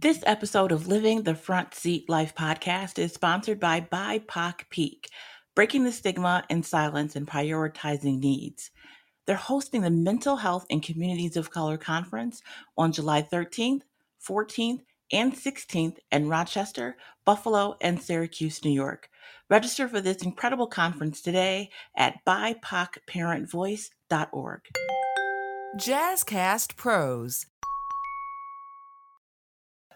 This episode of Living the Front Seat Life podcast is sponsored by BIPOC Peak, breaking the stigma and silence and prioritizing needs. They're hosting the Mental Health in Communities of Color Conference on July 13th, 14th, and 16th in Rochester, Buffalo, and Syracuse, New York. Register for this incredible conference today at BIPOCParentVoice.org. Jazzcast Pros.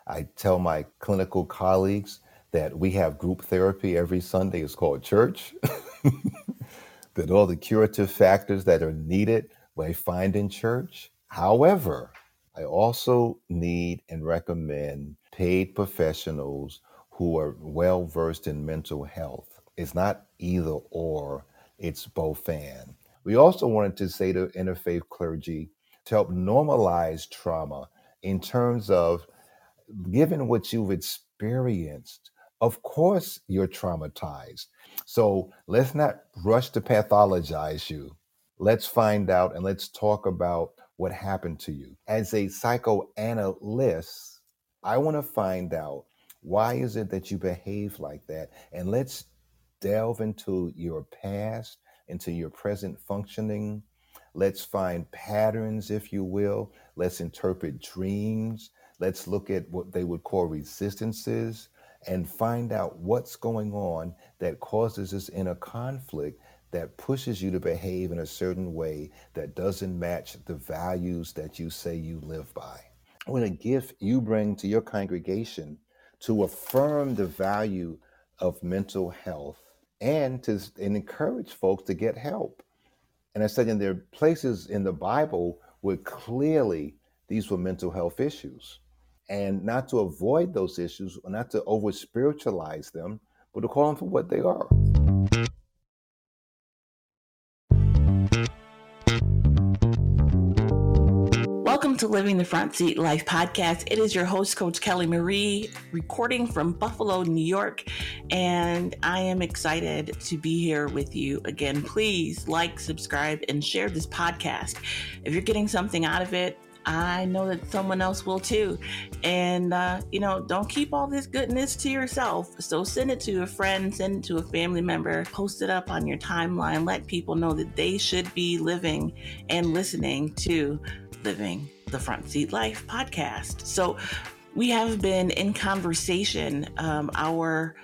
I tell my clinical colleagues that we have group therapy every Sunday. It's called church. that all the curative factors that are needed I find in church. However, I also need and recommend paid professionals who are well versed in mental health. It's not either or, it's both and. We also wanted to say to interfaith clergy to help normalize trauma in terms of given what you've experienced, of course you're traumatized. So let's not rush to pathologize you. Let's find out and let's talk about what happened to you. As a psychoanalyst, I want to find out why is it that you behave like that? And let's delve into your past, into your present functioning. Let's find patterns, if you will. Let's interpret dreams. Let's look at what they would call resistances and find out what's going on that causes this inner conflict that pushes you to behave in a certain way that doesn't match the values that you say you live by. What a gift you bring to your congregation to affirm the value of mental health and to and encourage folks to get help. And I said, and there are places in the Bible where clearly these were mental health issues and not to avoid those issues, or not to over spiritualize them, but to call them for what they are. Welcome to Living the Front Seat Life podcast. It is your host, Coach Kelly Marie, recording from Buffalo, New York. And I am excited to be here with you again. Please like, subscribe, and share this podcast. If you're getting something out of it, I know that someone else will too. And, uh, you know, don't keep all this goodness to yourself. So send it to a friend, send it to a family member, post it up on your timeline, let people know that they should be living and listening to Living the Front Seat Life podcast. So we have been in conversation, um, our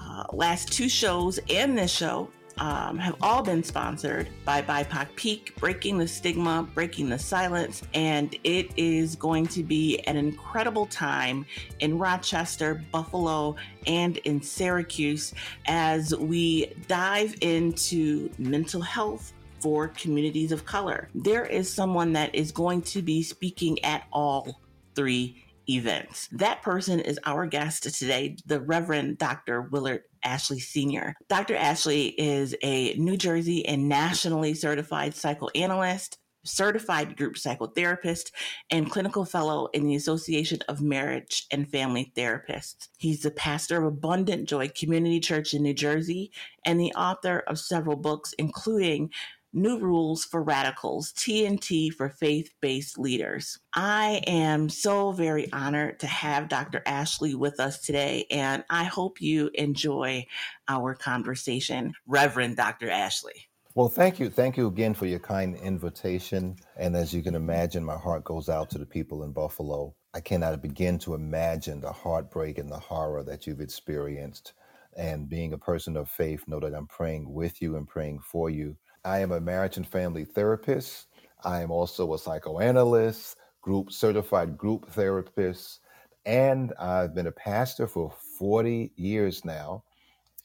uh, last two shows and this show um, have all been sponsored by BIPOC Peak, Breaking the Stigma, Breaking the Silence, and it is going to be an incredible time in Rochester, Buffalo, and in Syracuse as we dive into mental health for communities of color. There is someone that is going to be speaking at all three events. That person is our guest today, the Reverend Dr. Willard Ashley Sr. Dr. Ashley is a New Jersey and nationally certified psychoanalyst, certified group psychotherapist, and clinical fellow in the Association of Marriage and Family Therapists. He's the pastor of Abundant Joy Community Church in New Jersey and the author of several books, including New Rules for Radicals, TNT for Faith Based Leaders. I am so very honored to have Dr. Ashley with us today, and I hope you enjoy our conversation. Reverend Dr. Ashley. Well, thank you. Thank you again for your kind invitation. And as you can imagine, my heart goes out to the people in Buffalo. I cannot begin to imagine the heartbreak and the horror that you've experienced. And being a person of faith, know that I'm praying with you and praying for you I am a marriage and family therapist. I am also a psychoanalyst, group certified group therapist, and I've been a pastor for 40 years now.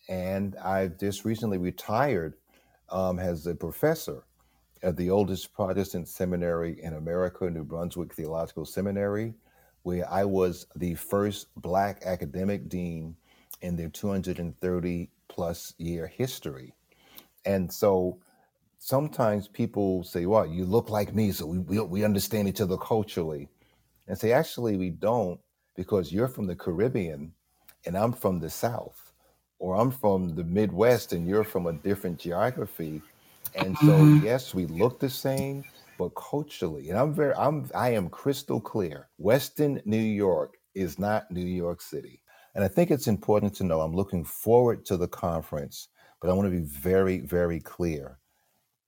And I've just recently retired um, as a professor at the oldest Protestant seminary in America, New Brunswick Theological Seminary, where I was the first Black academic dean in their 230 plus year history. And so sometimes people say, well, you look like me, so we, we, we understand each other culturally. And say, actually, we don't, because you're from the Caribbean and I'm from the South, or I'm from the Midwest and you're from a different geography. And so, Mhm. yes, we look the same, but culturally, and I'm very, I'm, I am crystal clear. Western New York is not New York City. And I think it's important to know I'm looking forward to the conference, but I want to be very, very clear.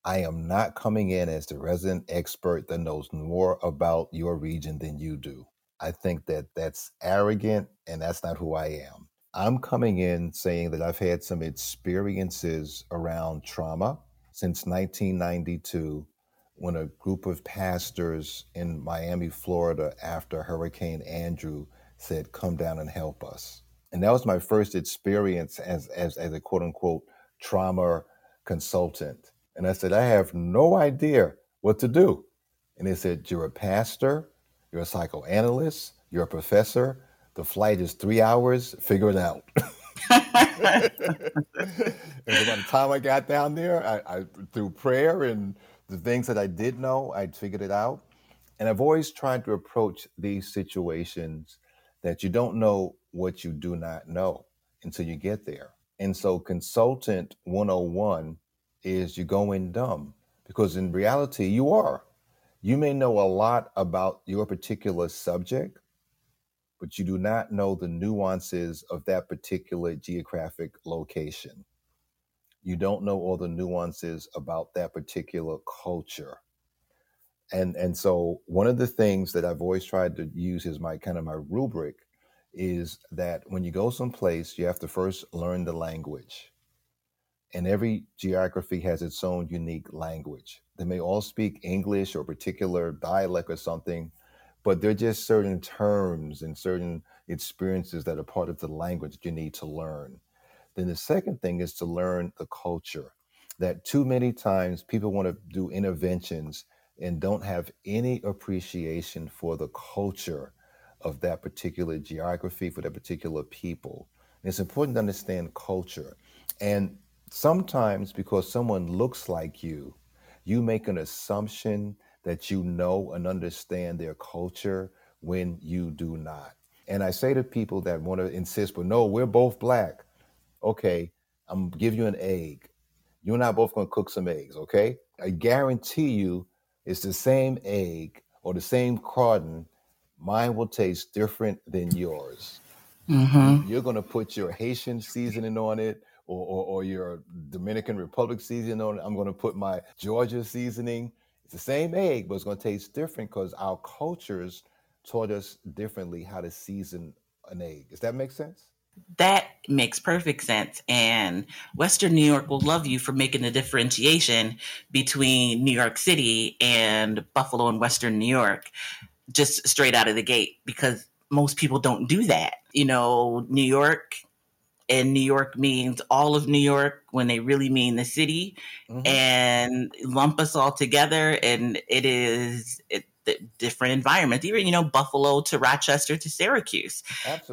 I am not coming in as the resident expert that knows more about your region than you do. I think that that's arrogant and that's not who I am. I'm coming in saying that I've had some experiences around trauma since 1992 when a group of pastors in Miami, Florida, after Hurricane Andrew said, Come down and help us. And that was my first experience as, as, as a quote unquote trauma consultant. And I said, I have no idea what to do. And they said, You're a pastor, you're a psychoanalyst, you're a professor. The flight is three hours, figure it out. and by the time I got down there, I, I through prayer and the things that I did know, I figured it out. And I've always tried to approach these situations that you don't know what you do not know until you get there. And so, consultant 101 is you go in dumb because in reality, you are. You may know a lot about your particular subject, but you do not know the nuances of that particular geographic location. You don't know all the nuances about that particular culture. And and so one of the things that I've always tried to use as my kind of my rubric is that when you go someplace, you have to first learn the language. And every geography has its own unique language. They may all speak English or particular dialect or something, but there are just certain terms and certain experiences that are part of the language that you need to learn. Then the second thing is to learn the culture. That too many times people want to do interventions and don't have any appreciation for the culture of that particular geography, for that particular people. And it's important to understand culture. And sometimes because someone looks like you, you make an assumption that you know and understand their culture when you do not. And I say to people that want to insist, but no, we're both black. Okay, I'm gonna give you an egg. You and I both gonna cook some eggs, okay? I guarantee you it's the same egg or the same cardon. Mine will taste different than yours. You, hmm you're gonna put your Haitian seasoning on it or, or, or your Dominican Republic seasoning on it. I'm gonna put my Georgia seasoning. It's the same egg, but it's gonna taste different because our cultures taught us differently how to season an egg. Does that make sense? That makes perfect sense. And Western New York will love you for making the differentiation between New York City and Buffalo and Western New York just straight out of the gate because most people don't do that. You know, New York and New York means all of New York when they really mean the city hmm and lump us all together. And it is it, different environments, even, you know, Buffalo to Rochester to Syracuse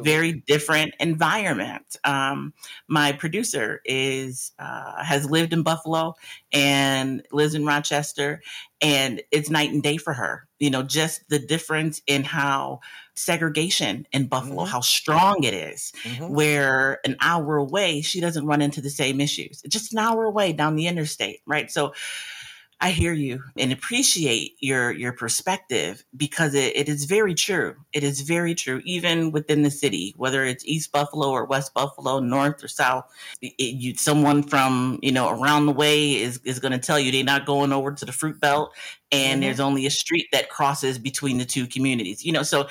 very different environment. Um, my producer is uh, has lived in Buffalo and lives in Rochester, and it's night and day for her. You know, just the difference in how segregation in Buffalo, hmm how strong it is. hmm Where an hour away, she doesn't run into the same issues. Just an hour away down the interstate, right? So I hear you and appreciate your your perspective because it, it is very true. It is very true, even within the city, whether it's East Buffalo or West Buffalo, North or South. It, you, someone from you know around the way is is going to tell you they're not going over to the fruit belt, and hmm there's only a street that crosses between the two communities. You know, so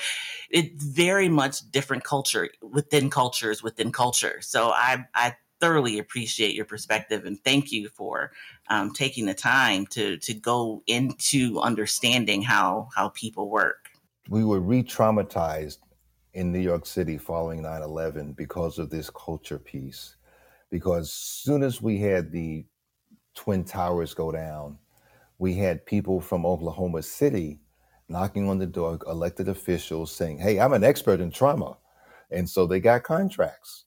it's very much different culture within cultures within culture. So I I thoroughly appreciate your perspective and thank you for um, taking the time to to go into understanding how how people work. We were re-traumatized in New York City following 9/11 because of this culture piece. Because soon as we had the twin towers go down, we had people from Oklahoma City knocking on the door, elected officials saying, "Hey, I'm an expert in trauma," and so they got contracts.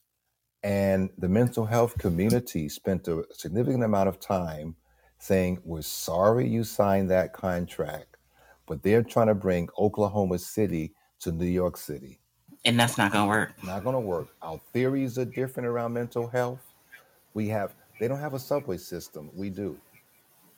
And the mental health community spent a significant amount of time saying, We're sorry you signed that contract, but they're trying to bring Oklahoma City to New York City. And that's not going to work. Not going to work. Our theories are different around mental health. We have, they don't have a subway system. We do.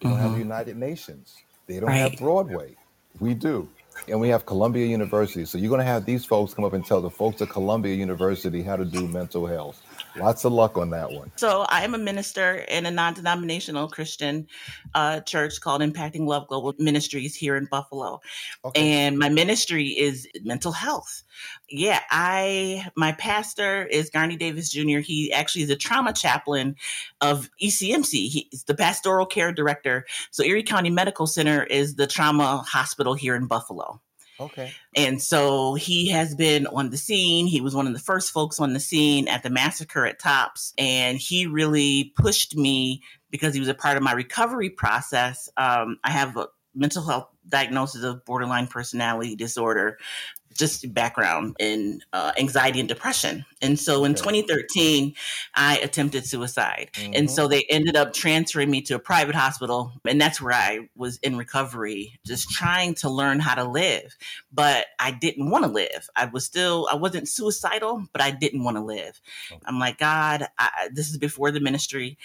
They don't have the hmm United Nations. They don't have Broadway. We do. And we have Columbia University. So you're going to have these folks come up and tell the folks at Columbia University how to do mental health. Lots of luck on that one. So I am a minister in a non-denominational Christian uh, church called Impacting Love Global Ministries here in Buffalo. Okay. and my ministry is mental health. Yeah, I my pastor is Garney Davis Jr. He actually is a trauma chaplain of ECMC. He's the pastoral care director. So Erie County Medical Center is the trauma hospital here in Buffalo. Okay. And so he has been on the scene. He was one of the first folks on the scene at the massacre at Tops. And he really pushed me because he was a part of my recovery process. Um, I have a mental health diagnosis of borderline personality disorder, just background in uh, anxiety and depression. And so in Okay. 2013, I attempted suicide. And hmm so they ended up transferring me to a private hospital. And that's where I was in recovery, just trying to learn how to live. But I didn't want to live. I was still, I wasn't suicidal, but I didn't want to live. Okay. I'm like, God, I, this is before the ministry.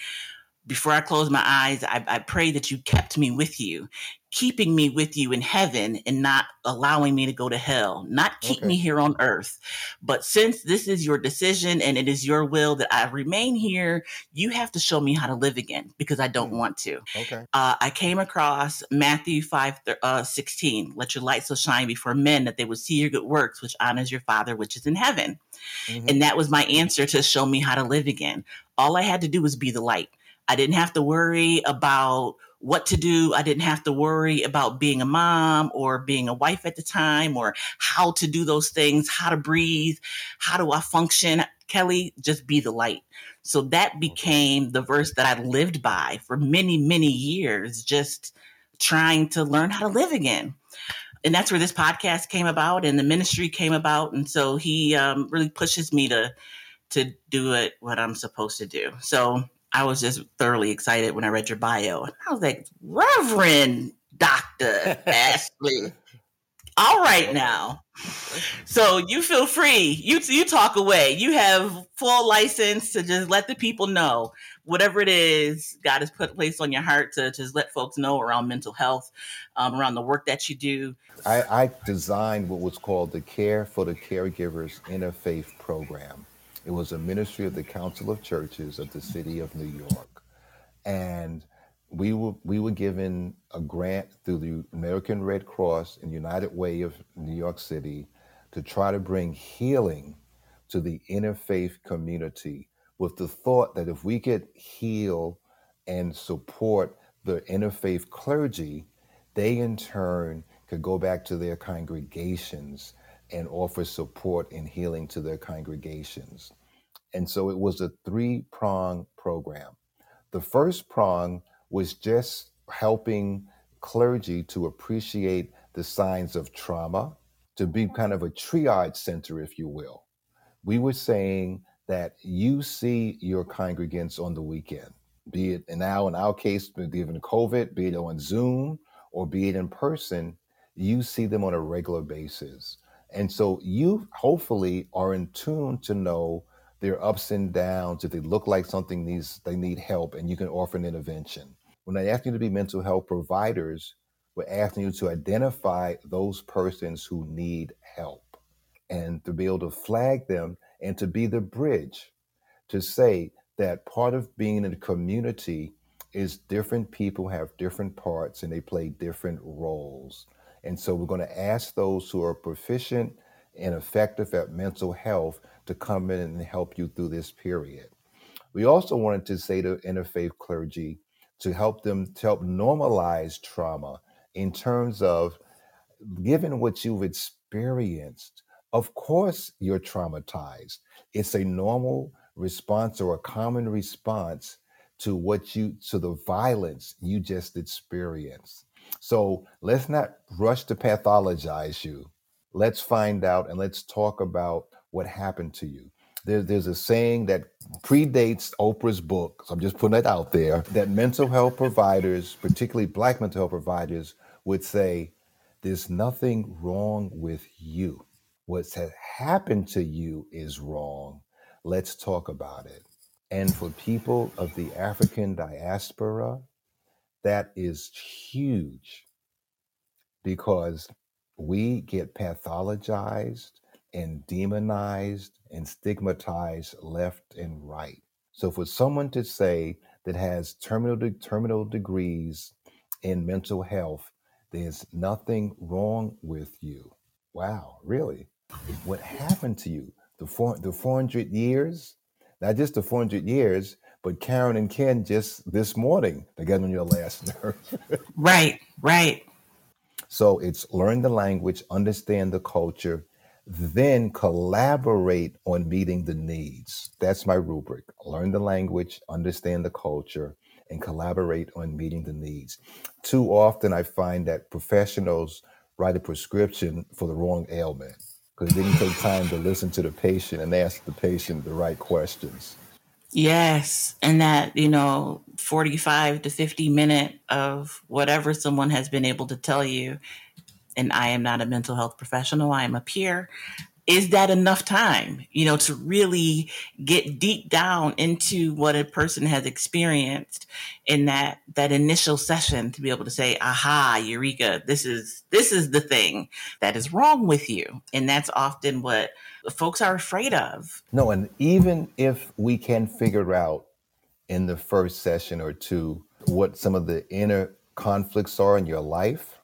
Before I close my eyes, I, I pray that you kept me with you, keeping me with you in heaven and not allowing me to go to hell, not keep Okay. me here on earth. But since this is your decision and it is your will that I remain here, you have to show me how to live again because I don't Mm. want to. Okay. Uh, I came across Matthew 5 uh, 16. Let your light so shine before men that they would see your good works, which honors your Father which is in heaven. hmm And that was my answer to show me how to live again. All I had to do was be the light. I didn't have to worry about what to do. I didn't have to worry about being a mom or being a wife at the time or how to do those things, how to breathe, how do I function. Kelly, just be the light. So that became the verse that I lived by for many, many years, just trying to learn how to live again and that's where this podcast came about and the ministry came about and so he um, really pushes me to to do it what i'm supposed to do so i was just thoroughly excited when i read your bio and i was like reverend dr ashley. All right now. So you feel free. You you talk away. You have full license to just let the people know. Whatever it is god has put place on your heart to just let folks know around mental health um, around the work that you do. I, I designed what was called the Care for the Caregivers Interfaith Program. It was a ministry of the Council of Churches of the City of New York. And we were, we were given a grant through the American Red Cross and United Way of New York City to try to bring healing to the interfaith community with the thought that if we could heal and support the interfaith clergy, they in turn could go back to their congregations and offer support and healing to their congregations. And so it was a three prong program. The first prong was just helping clergy to appreciate the signs of trauma, to be kind of a triage center, if you will. We were saying that you see your congregants on the weekend, be it now in our case, given COVID, be it on Zoom or be it in person, you see them on a regular basis. And so you hopefully are in tune to know their ups and downs, if they look like something needs they need help, and you can offer an intervention. When I ask you to be mental health providers, we're asking you to identify those persons who need help and to be able to flag them and to be the bridge to say that part of being in a community is different people have different parts and they play different roles. And so we're going to ask those who are proficient and effective at mental health to come in and help you through this period. We also wanted to say to interfaith clergy to help them to help normalize trauma in terms of given what you've experienced, of course you're traumatized. It's a normal response or a common response to what you to the violence you just experienced. So let's not rush to pathologize you. Let's find out and let's talk about what happened to you. There, there's a saying that predates Oprah's book, so I'm just putting it out there, that mental health providers, particularly black mental health providers, would say, There's nothing wrong with you. What has happened to you is wrong. Let's talk about it. And for people of the African diaspora, that is huge because we get pathologized and demonized and stigmatized left and right. So for someone to say that has terminal de- terminal degrees in mental health, there's nothing wrong with you. Wow, really? What happened to you? The four the 400 years? Not just the 400 years, but Karen and Ken just this morning, they got on your last nerve. Right, right. So it's learn the language, understand the culture, then collaborate on meeting the needs. That's my rubric. Learn the language, understand the culture, and collaborate on meeting the needs. Too often, I find that professionals write a prescription for the wrong ailment because they didn't take time to listen to the patient and ask the patient the right questions. Yes. And that, you know, 45 to 50 minute of whatever someone has been able to tell you. And I am not a mental health professional, I am a peer. Is that enough time, you know, to really get deep down into what a person has experienced in that that initial session to be able to say, aha, Eureka, this is this is the thing that is wrong with you. And that's often what folks are afraid of. No, and even if we can figure out in the first session or two what some of the inner conflicts are in your life,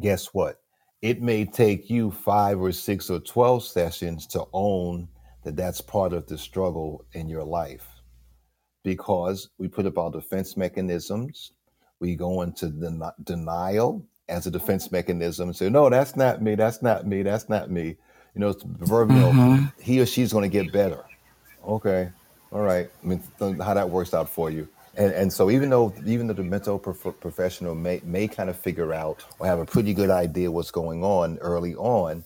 guess what? It may take you five or six or 12 sessions to own that that's part of the struggle in your life because we put up our defense mechanisms. We go into den- denial as a defense mechanism and say, no, that's not me. That's not me. That's not me. You know, it's proverbial, hmm he or she's going to get better. Okay. All right. I mean, th- how that works out for you. And, and so even though even though the mental prof- professional may, may kind of figure out or have a pretty good idea what's going on early on,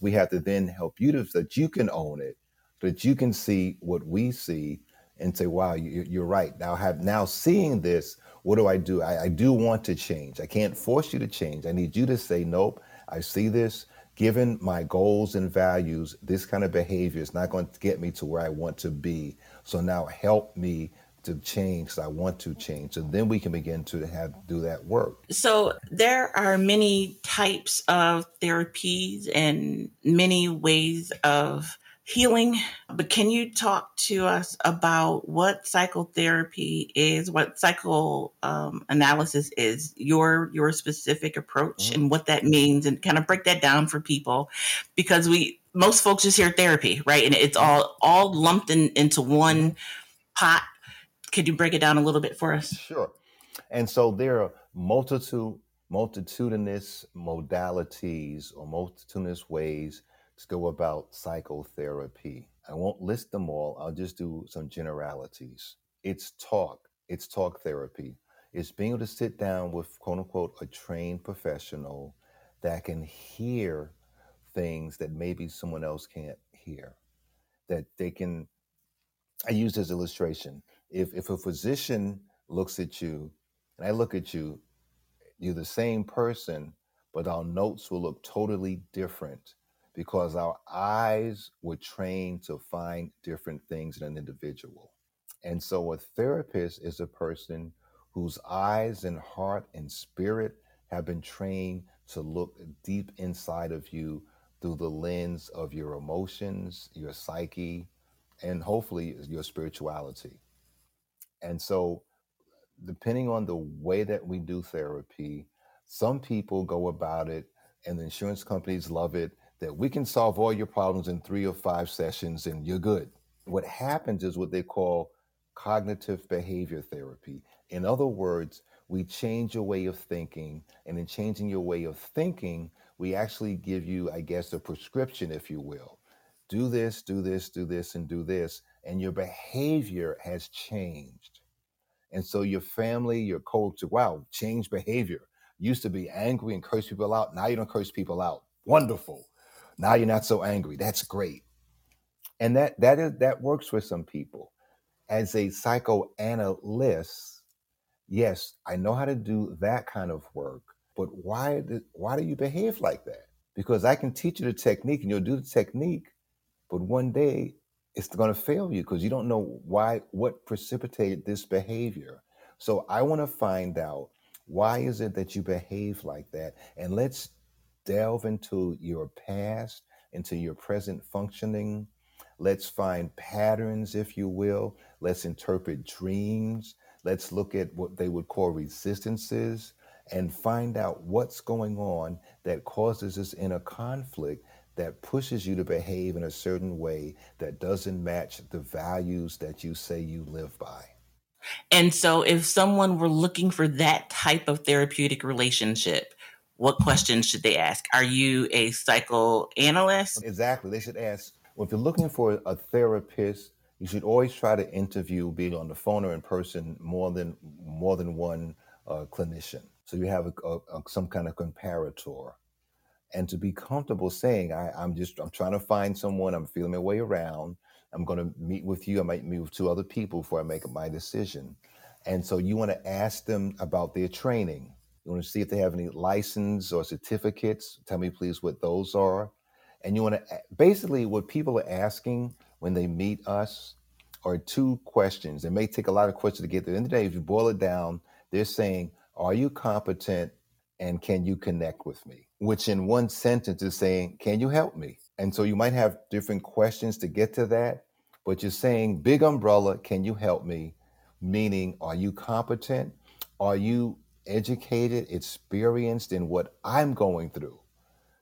we have to then help you to, that you can own it, that you can see what we see and say, wow, you, you're right. Now have now seeing this, what do I do? I, I do want to change. I can't force you to change. I need you to say, nope, I see this. Given my goals and values, this kind of behavior is not going to get me to where I want to be. So now help me to change 'cause I want to change. And then we can begin to have do that work. So there are many types of therapies and many ways of healing. But can you talk to us about what psychotherapy is, what psycho um, is, your your specific approach, Mhm. and what that means, and kind of break that down for people, because we most folks just hear therapy, right, and it's all all lumped in into one pot. Could you break it down a little bit for us? Sure. And so there are multitude, multitudinous modalities or multitudinous ways to go about psychotherapy. I won't list them all. I'll just do some generalities. It's talk. It's talk therapy. It's being able to sit down with quote unquote a trained professional that can hear things that maybe someone else can't hear. That they can I use this illustration. If if a physician looks at you and I look at you, you're the same person, but our notes will look totally different because our eyes were trained to find different things in an individual. And so a therapist is a person whose eyes and heart and spirit have been trained to look deep inside of you through the lens of your emotions, your psyche, and hopefully your spirituality. And so depending on the way that we do therapy, some people go about it and the insurance companies love it that we can solve all your problems in three or five sessions and you're good. What happens is what they call cognitive behavior therapy. In other words, we change your way of thinking, and in changing your way of thinking, we actually give you, I guess, a prescription, if you will. Do this, do this, do this, and do this, and your behavior has changed and so your family, your coach, wow, change behavior. Used to be angry and curse people out. Now you don't curse people out. Wonderful. Now you're not so angry. That's great. And that that is that works for some people. As a psychoanalyst, yes, I know how to do that kind of work, but why do, why do you behave like that? Because I can teach you the technique and you'll do the technique, but one day it's going to fail you because you don't know why what precipitated this behavior. So I want to find out why is it that you behave like that and let's delve into your past, into your present functioning. Let's find patterns if you will. Let's interpret dreams. Let's look at what they would call resistances and find out what's going on that causes this inner conflict that pushes you to behave in a certain way that doesn't match the values that you say you live by. And so, if someone were looking for that type of therapeutic relationship, what questions should they ask? Are you a psychoanalyst? Exactly. They should ask well, if you're looking for a therapist, you should always try to interview, be it on the phone or in person, more than more than one uh, clinician. So you have a, a, a, some kind of comparator and to be comfortable saying I, i'm just i'm trying to find someone i'm feeling my way around i'm going to meet with you i might meet with two other people before i make my decision and so you want to ask them about their training you want to see if they have any license or certificates tell me please what those are and you want to eh, basically what people are asking when they meet us are two questions it may take a lot of questions to get there. in the day if you boil it down they're saying are you competent and can you connect with me? Which in one sentence is saying, can you help me? And so you might have different questions to get to that, but you're saying, big umbrella, can you help me? Meaning, are you competent? Are you educated, experienced in what I'm going through?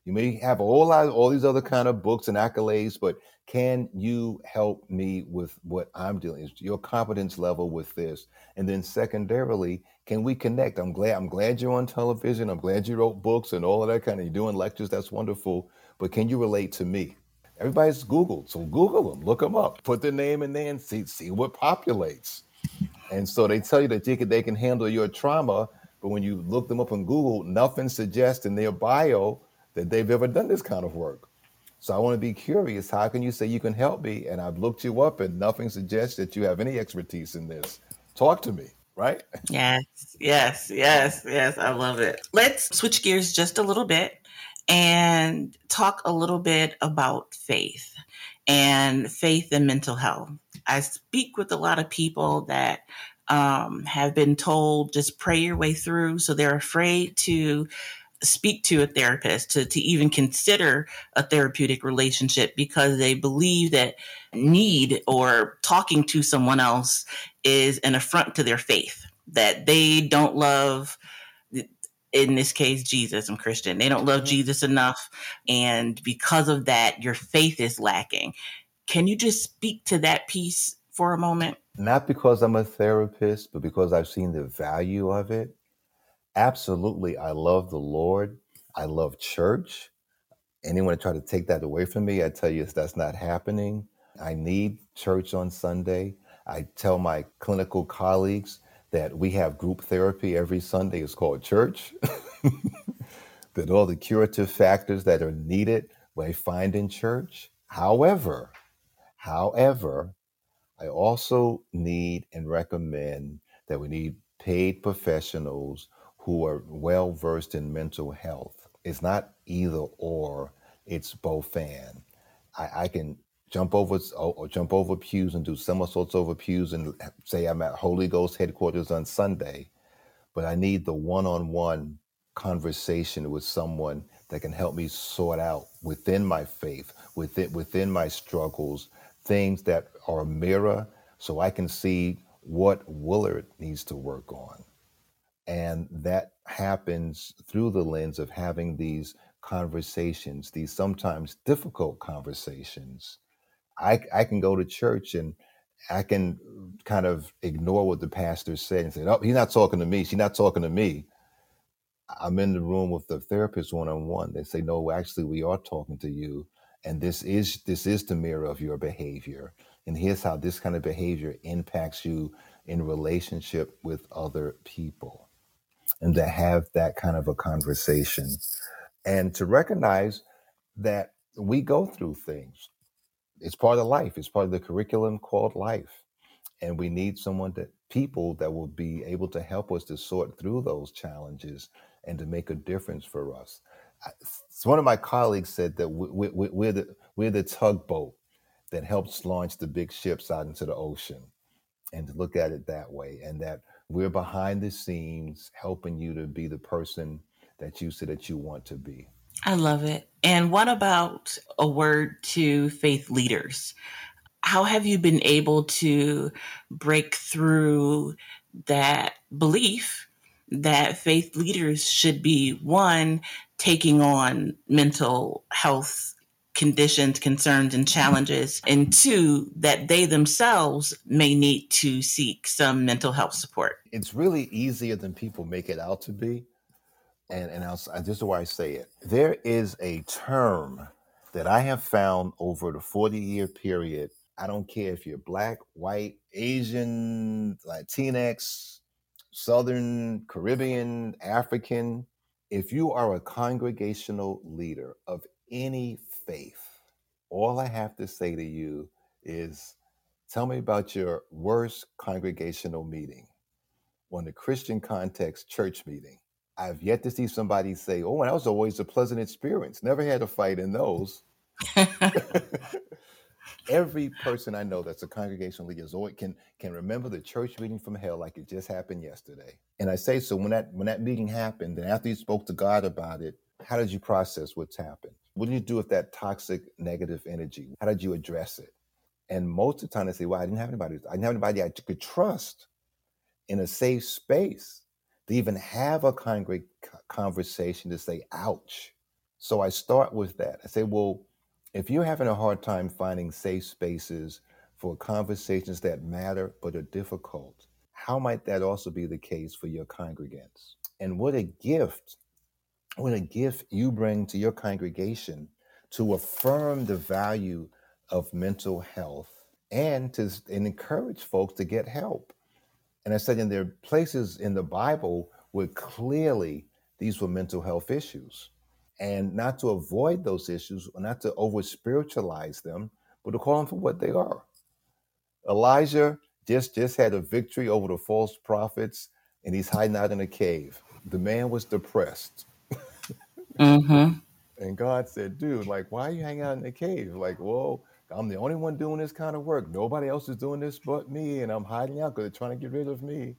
You may have a whole lot of all these other kind of books and accolades, but can you help me with what I'm dealing? Is your competence level with this? And then secondarily, can we connect? I'm glad I'm glad you're on television. I'm glad you wrote books and all of that kind of you're doing lectures. That's wonderful. But can you relate to me? Everybody's Googled, so Google them, look them up, put their name in there, and see see what populates. And so they tell you that can, they can handle your trauma, but when you look them up on Google, nothing suggests in their bio that they've ever done this kind of work. So I want to be curious. How can you say you can help me? And I've looked you up and nothing suggests that you have any expertise in this. Talk to me, right? Yes, yes, yes, yes. I love it. Let's switch gears just a little bit and talk a little bit about faith and faith and mental health. I speak with a lot of people that um, have been told just pray your way through. So they're afraid to speak to a therapist to, to even consider a therapeutic relationship because they believe that need or talking to someone else is an affront to their faith that they don't love in this case jesus i'm christian. They don't love mm-hmm. jesus enough and because of that your faith is lacking. Can you just speak to that piece for a moment? Not because i'm a therapist but because i've seen the value of it Absolutely. I love the Lord. I love church. Anyone try to take that away from me, I tell you that's not happening. I need church on Sunday. I tell my clinical colleagues that we have group therapy every Sunday. It's called church. that all the curative factors that are needed we find in church. However, however, I also need and recommend that we need paid professionals who are well versed in mental health. It's not either or, it's both and. I, I can jump over or jump over pews and do somersaults over pews and say I'm at Holy Ghost headquarters on Sunday, but I need the one-on-one conversation with someone that can help me sort out within my faith, within within my struggles, things that are a mirror so I can see what Willard needs to work on. And that happens through the lens of having these conversations, these sometimes difficult conversations. I, I can go to church and I can kind of ignore what the pastor said and say, "Oh, he's not talking to me. She's not talking to me." I'm in the room with the therapist one on one. They say, "No, actually, we are talking to you, and this is this is the mirror of your behavior, and here's how this kind of behavior impacts you in relationship with other people." And to have that kind of a conversation and to recognize that we go through things it's part of life. It's part of the curriculum called life. And we need someone that people that will be able to help us to sort through those challenges and to make a difference for us. I, one of my colleagues said that we, we, the we're the tugboat that helps launch the big ships out into the ocean, and to look at it that way, and that we're behind the scenes helping you to be the person that you said that you want to be. I love it. And what about a word to faith leaders? How have you been able to break through that belief that faith leaders should be one, taking on mental health conditions, concerns, and challenges, and two, that they themselves may need to seek some mental health support? It's really easier than people make it out to be and and I'll, this is why I say it. There is a term that I have found over the 40 year period. I don't care if you're black, white, Asian, Latinx, Southern, Caribbean, African. If you are a congregational leader of any faith, all I have to say to you is tell me about your worst congregational meeting. On the Christian context, church meeting I've yet to see somebody say, "Oh, that was always a pleasant experience. Never had a fight in those." Every person I know that's a congregational leader is always can can remember the church meeting from hell like it just happened yesterday. And I say so when that when that meeting happened, and after you spoke to God about it, how did you process what's happened? What did you do with that toxic negative energy? How did you address it? And most of the time they say, Well, I didn't have anybody, I didn't have anybody I could trust in a safe space to even have a congre- conversation to say, ouch. So I start with that. I say, well, if you're having a hard time finding safe spaces for conversations that matter but are difficult, how might that also be the case for your congregants? And what a gift, what a gift you bring to your congregation to affirm the value of mental health and to and encourage folks to get help and I said, and there are places in the Bible where clearly these were mental health issues. And not to avoid those issues, or not to over spiritualize them, but to call them for what they are. Elijah just, just had a victory over the false prophets, and he's hiding out in a cave. The man was depressed. Mm-hmm. And God said, dude, like, why are you hanging out in the cave? Like, whoa, I'm the only one doing this kind of work. Nobody else is doing this but me, and I'm hiding out because they're trying to get rid of me.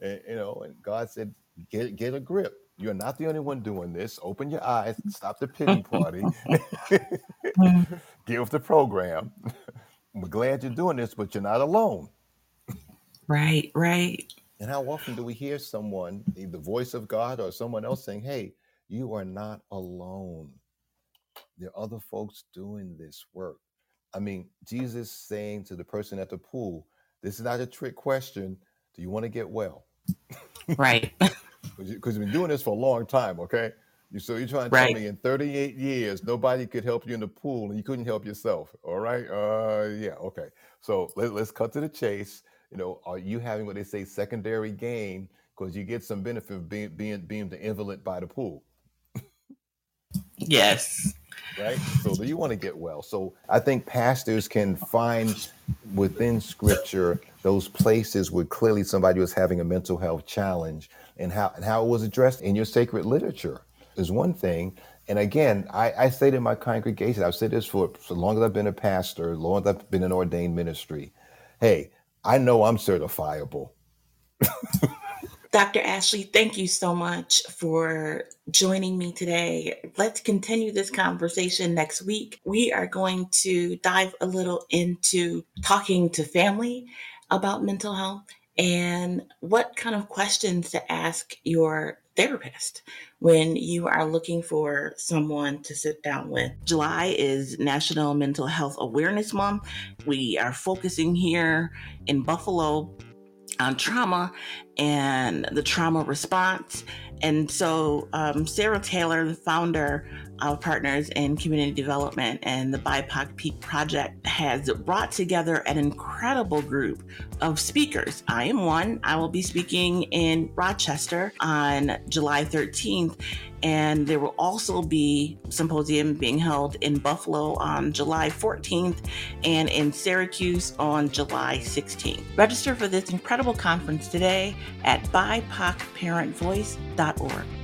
And, you know, and God said, get get a grip. You're not the only one doing this. Open your eyes. Stop the pity party. get with the program. We're glad you're doing this, but you're not alone. Right, right. And how often do we hear someone, the voice of God or someone else saying, Hey, you are not alone. There are other folks doing this work. I mean, Jesus saying to the person at the pool, This is not a trick question. Do you want to get well? Right, Because you, 'cause you've been doing this for a long time, okay? You, so you're trying to tell me in 38 years, nobody could help you in the pool and you couldn't help yourself, all right? Uh, yeah, okay. So let, let's cut to the chase. You know, are you having what they say secondary gain because you get some benefit of being being being the invalid by the pool? Yes. right? So do you want to get well? So I think pastors can find within scripture those places where clearly somebody was having a mental health challenge and how and how it was addressed in your sacred literature is one thing. And again, I, I say to my congregation, I've said this for so long as I've been a pastor, as long as I've been in ordained ministry. Hey, I know I'm certifiable. Dr. Ashley, thank you so much for joining me today. Let's continue this conversation next week. We are going to dive a little into talking to family about mental health and what kind of questions to ask your therapist when you are looking for someone to sit down with. July is National Mental Health Awareness Month. We are focusing here in Buffalo on trauma and the trauma response. And so, um, Sarah Taylor, the founder of Partners in Community Development and the BIPOC Peak Project, has brought together an incredible group of speakers. I am one. I will be speaking in Rochester on July 13th and there will also be symposium being held in Buffalo on July 14th and in Syracuse on July 16th. Register for this incredible conference today at BIPOCParentVoice.org.